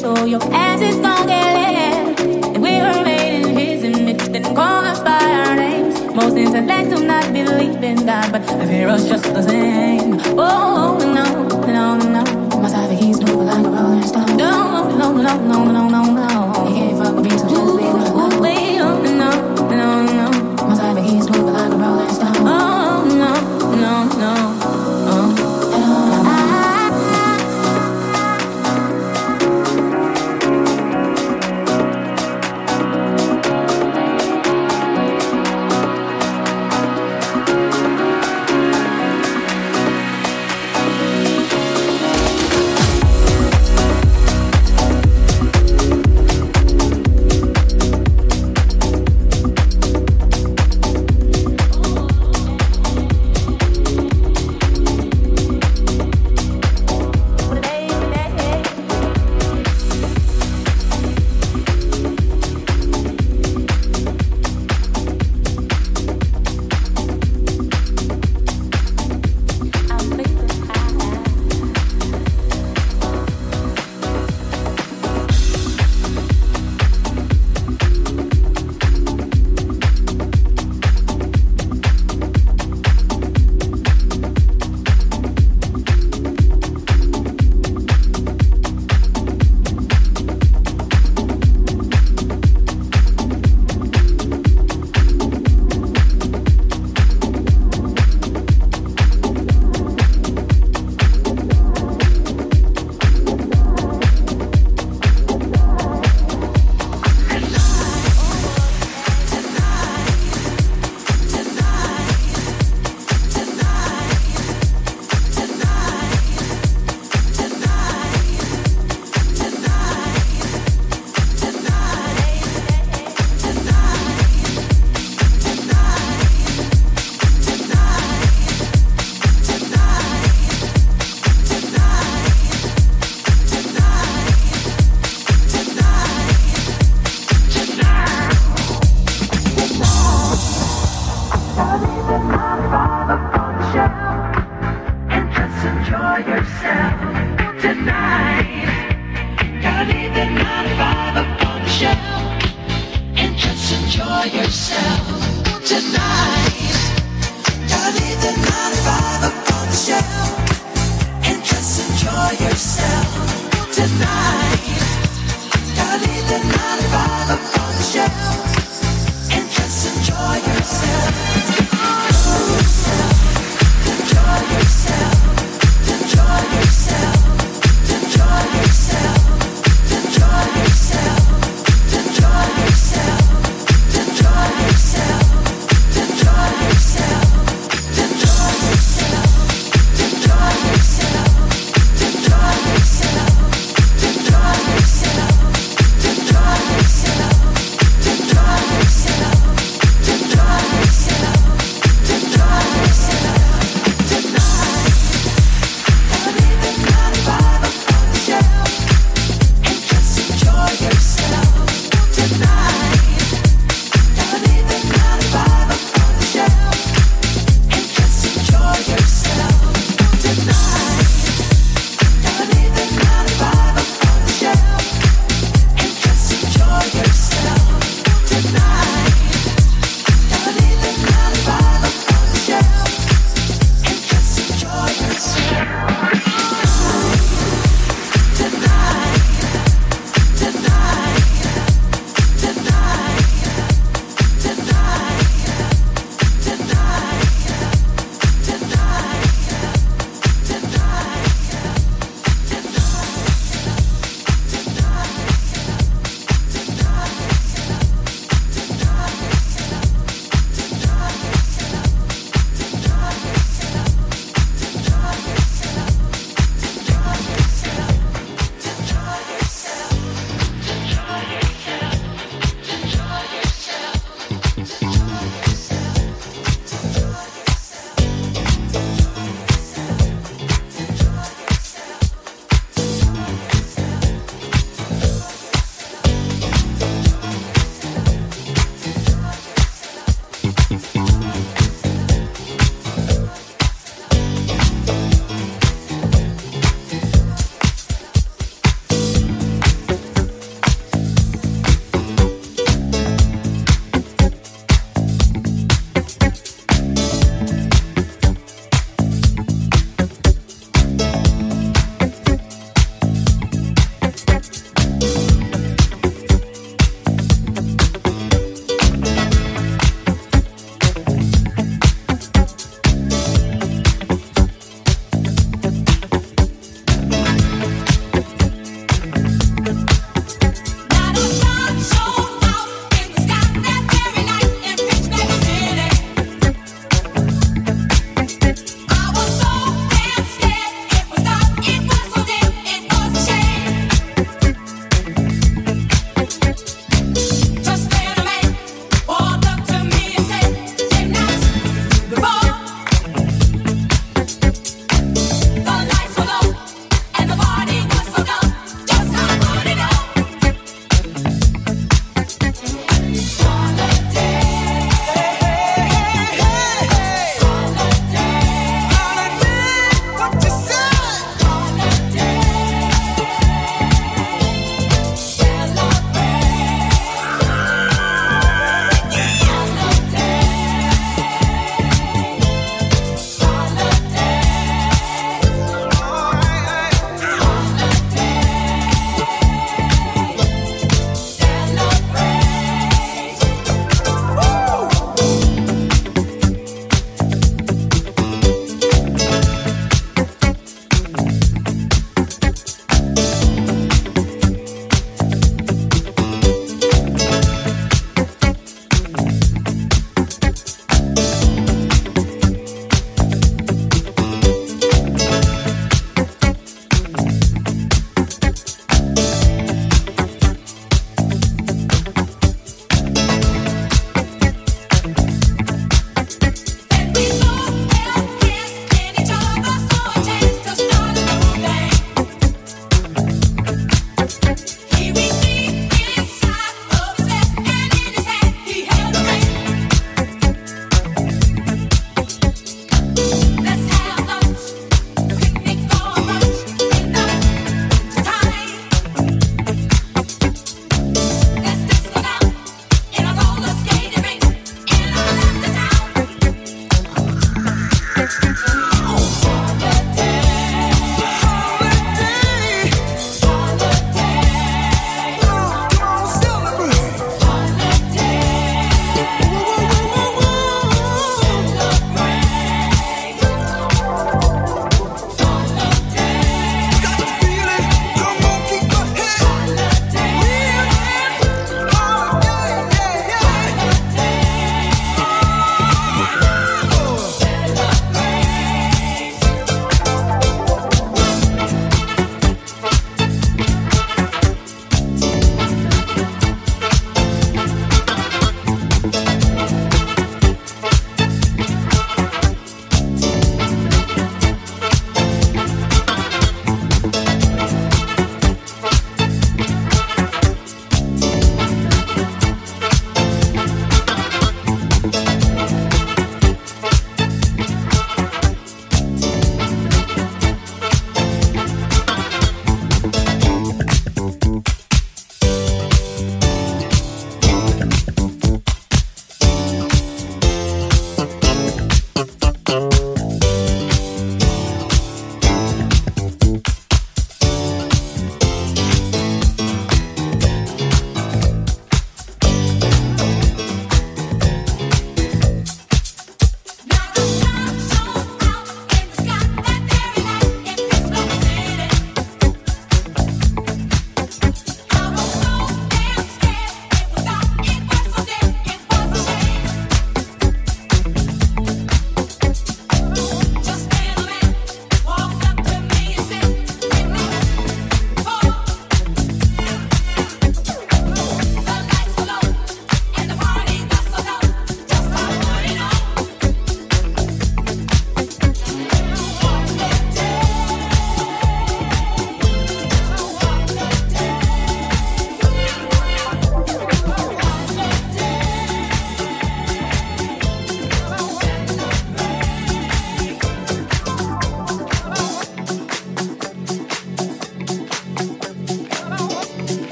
so your ass is gonna get lit. If we were made in his image, then call us by our names. Most intellects do not believe in God, but the fear just the same. Oh, no, no, no. no, My side, he's no longer rolling stone. No, no, no, no, no, no.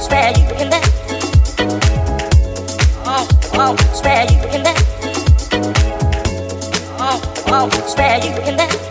spare you in that. Oh, spare you that. Oh, spare you in that.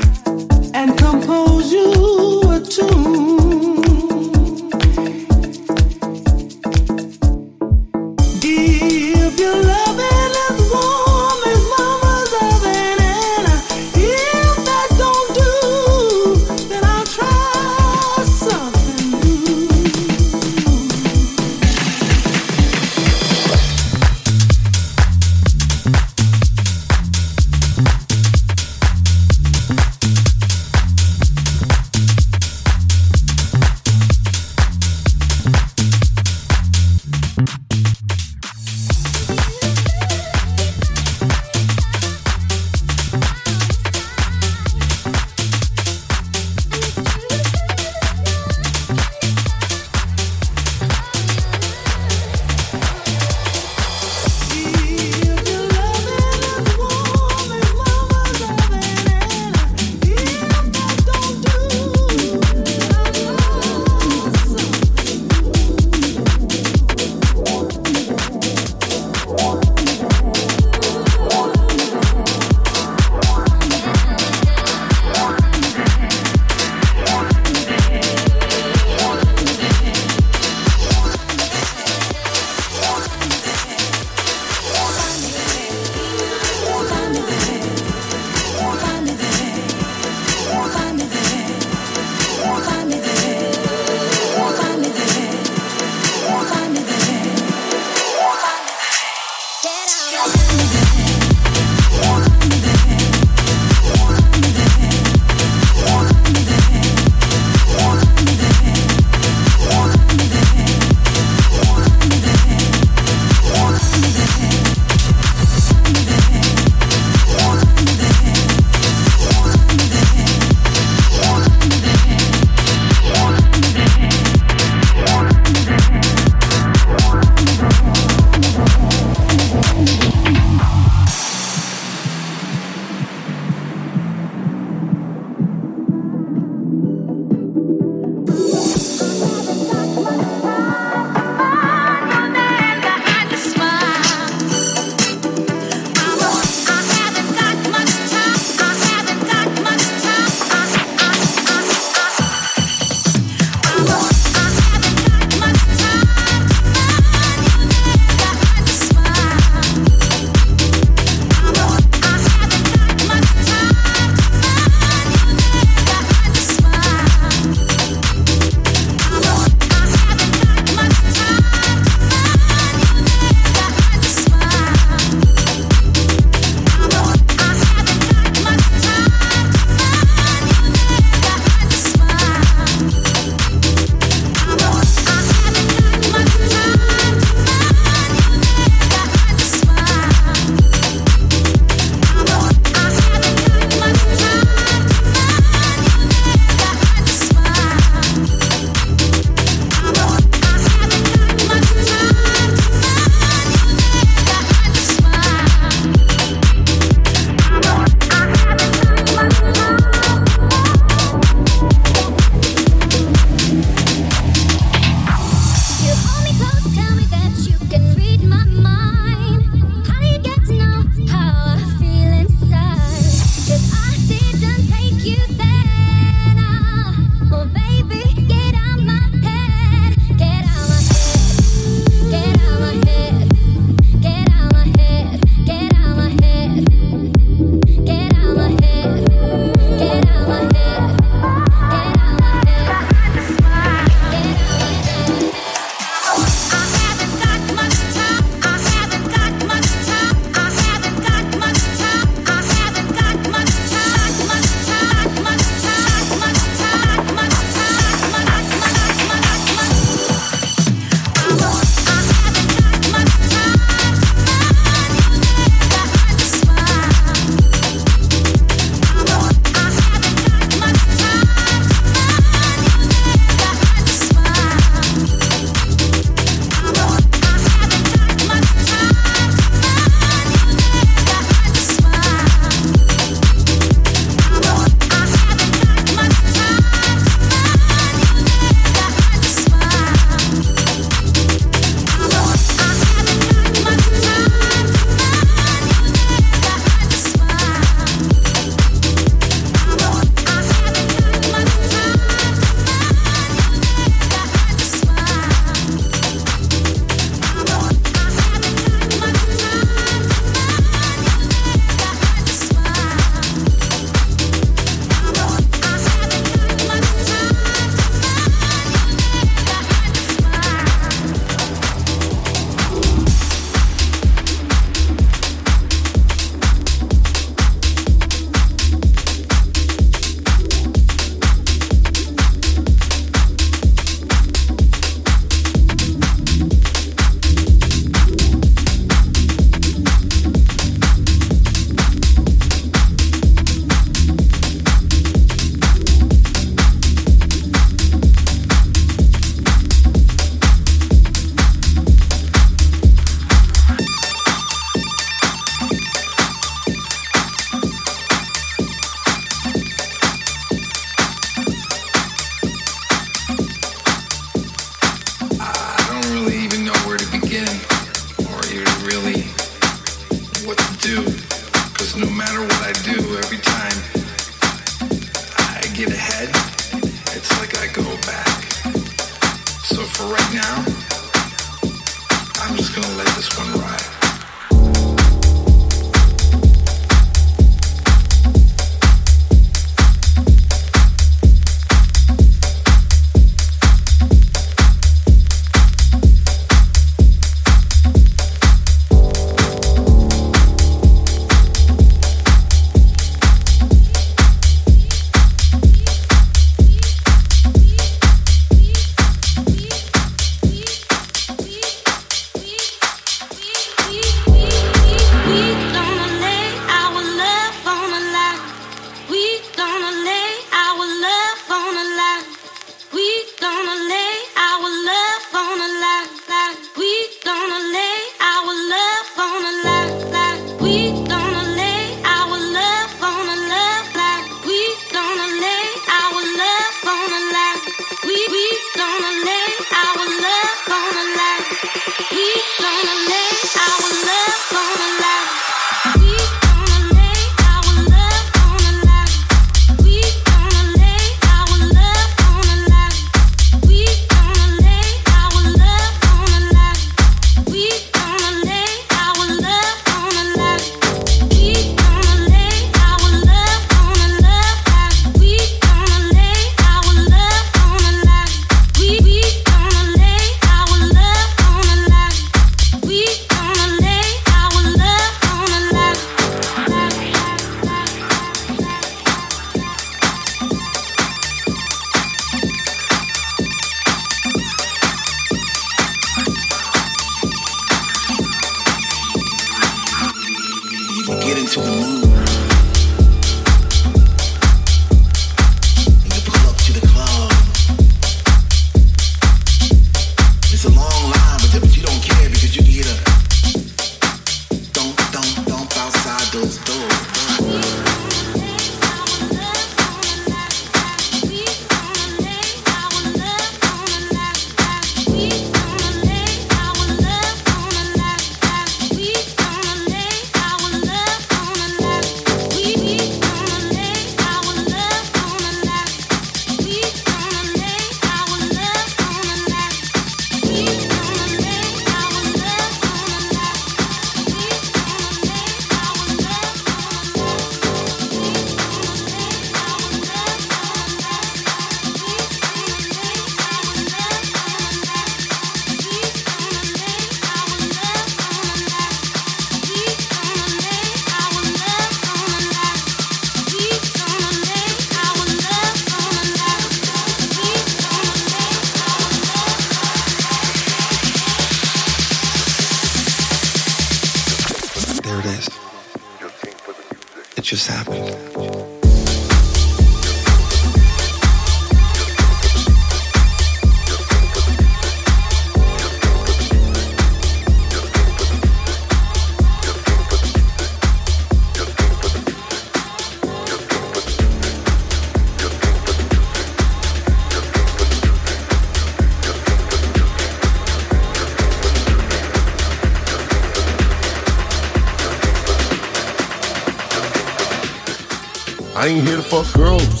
Ain't here to fuck girls.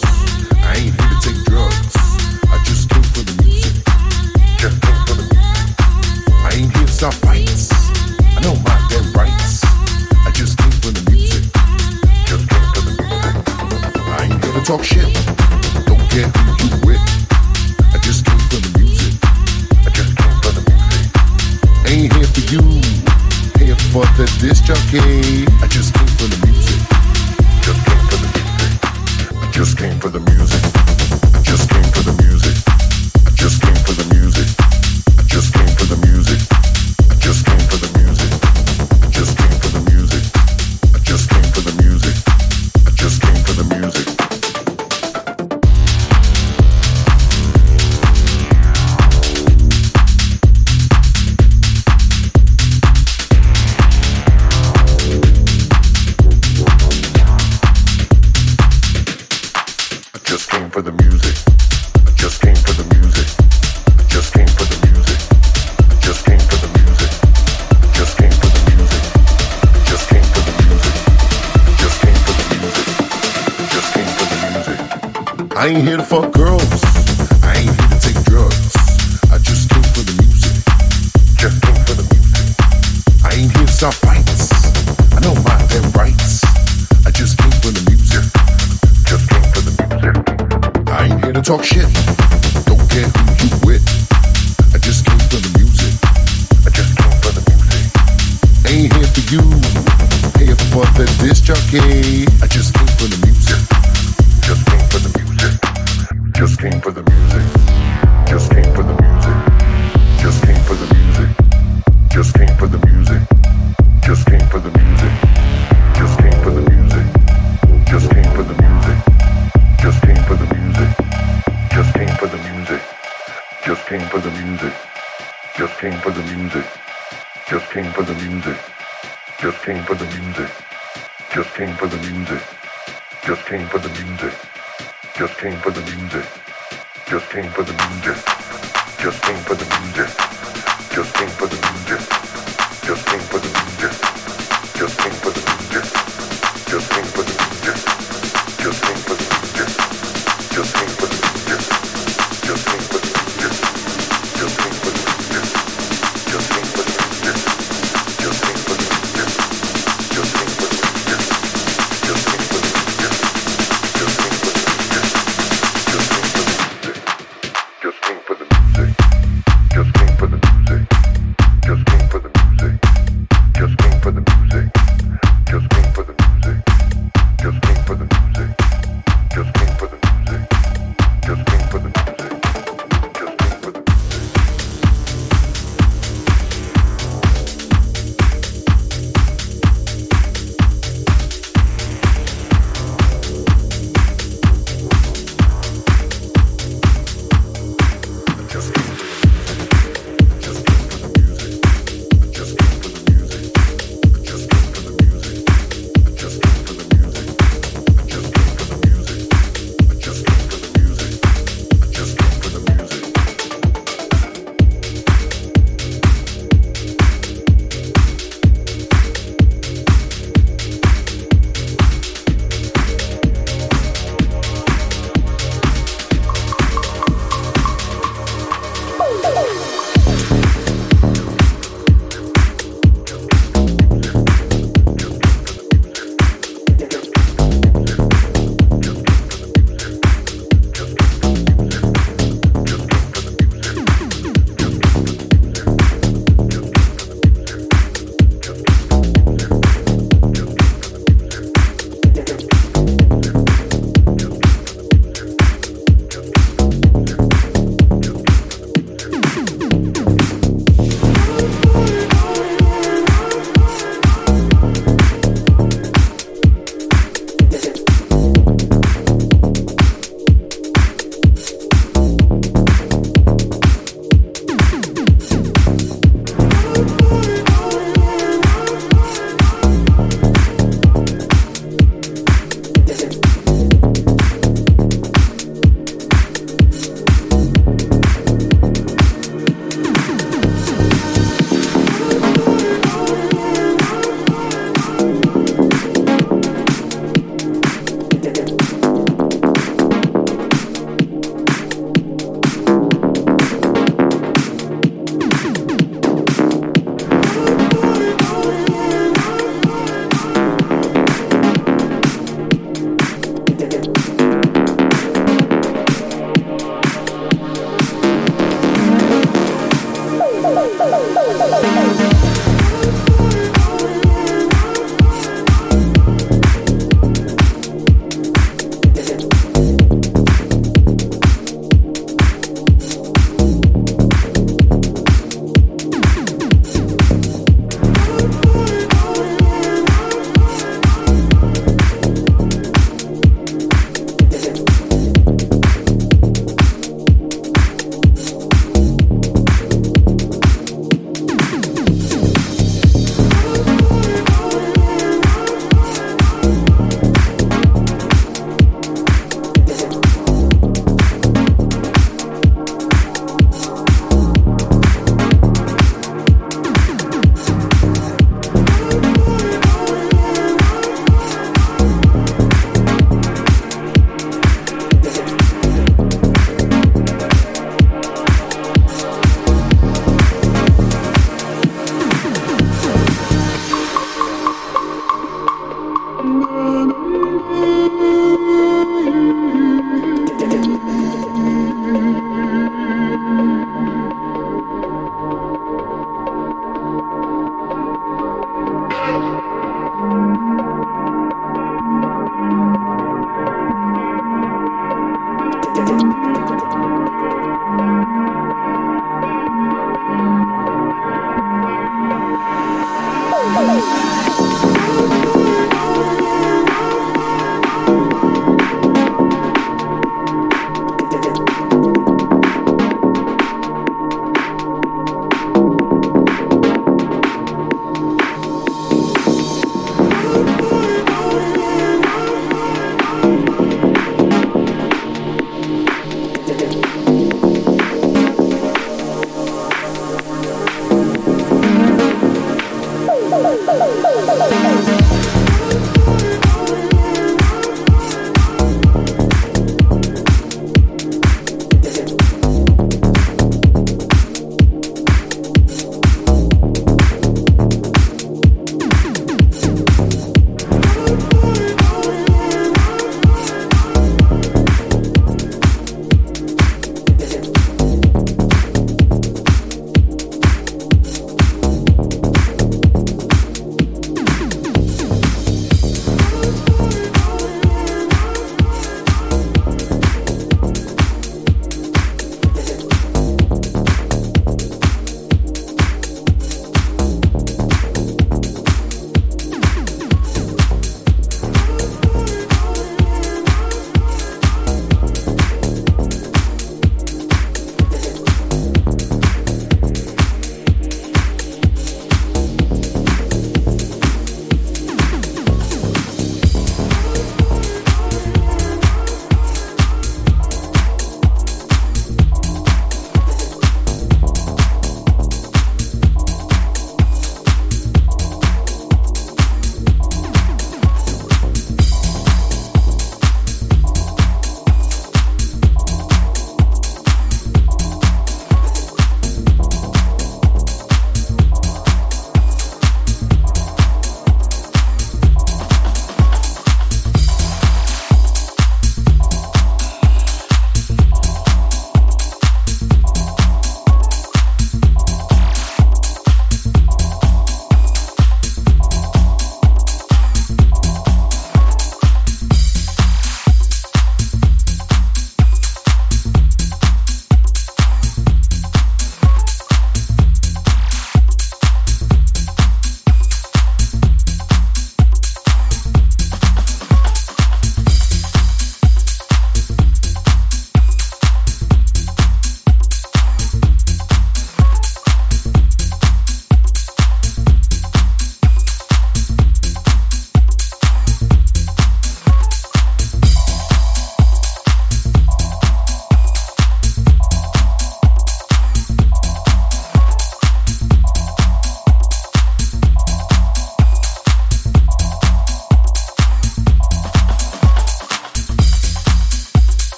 I ain't here to take drugs. I just came for the music. Just came for the music. I ain't here to stop fights. I know my damn rights. I just came for the music. Just came for the music. I ain't here to talk shit. Don't care who you with. I just came for the music. I just came for the music. Ain't here for you. Here for the disc jockey. I just came for the Just came for the music.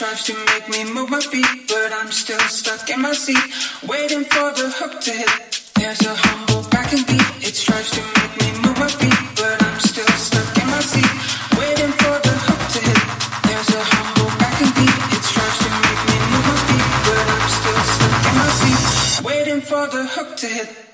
strives to make me move my feet, but I'm still stuck in my seat, waiting for the hook to hit. There's a humble back and beat. It strives to make me move my feet, but I'm still stuck in my seat, waiting for the hook to hit. There's a humble back and beat. It strives to make me move my feet, but I'm still stuck in my seat, waiting for the hook to hit.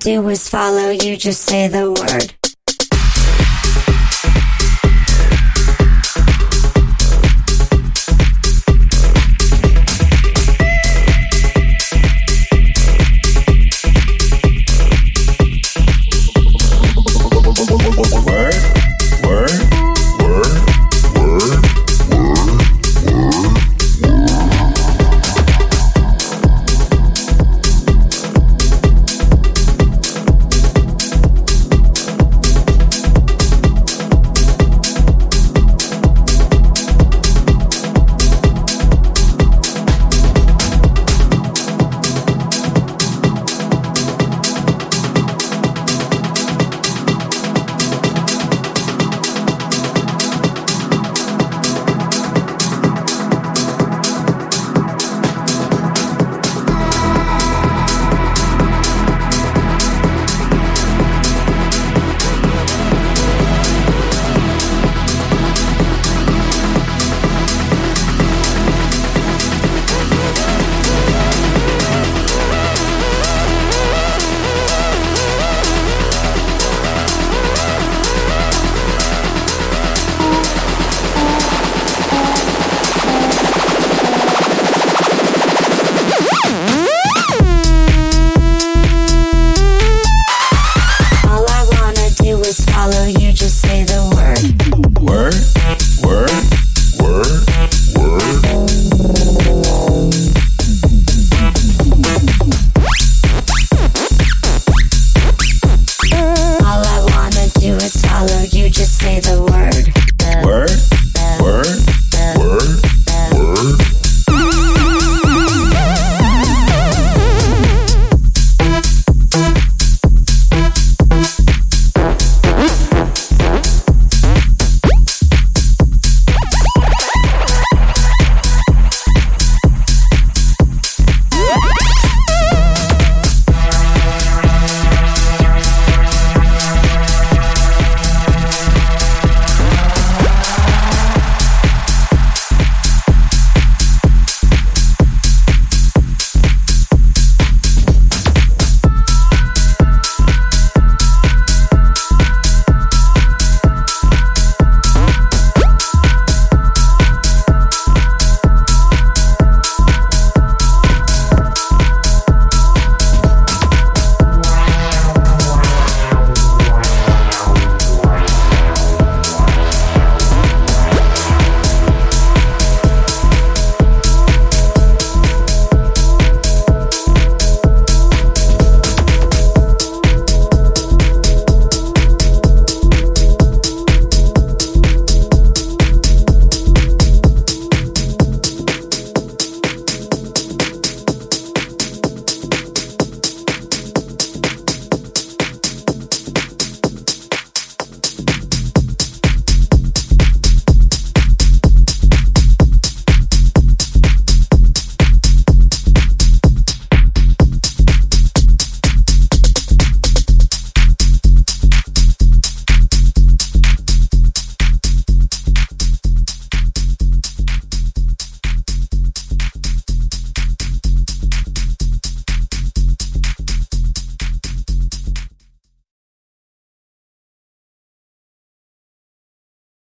Do is follow you, just say the word.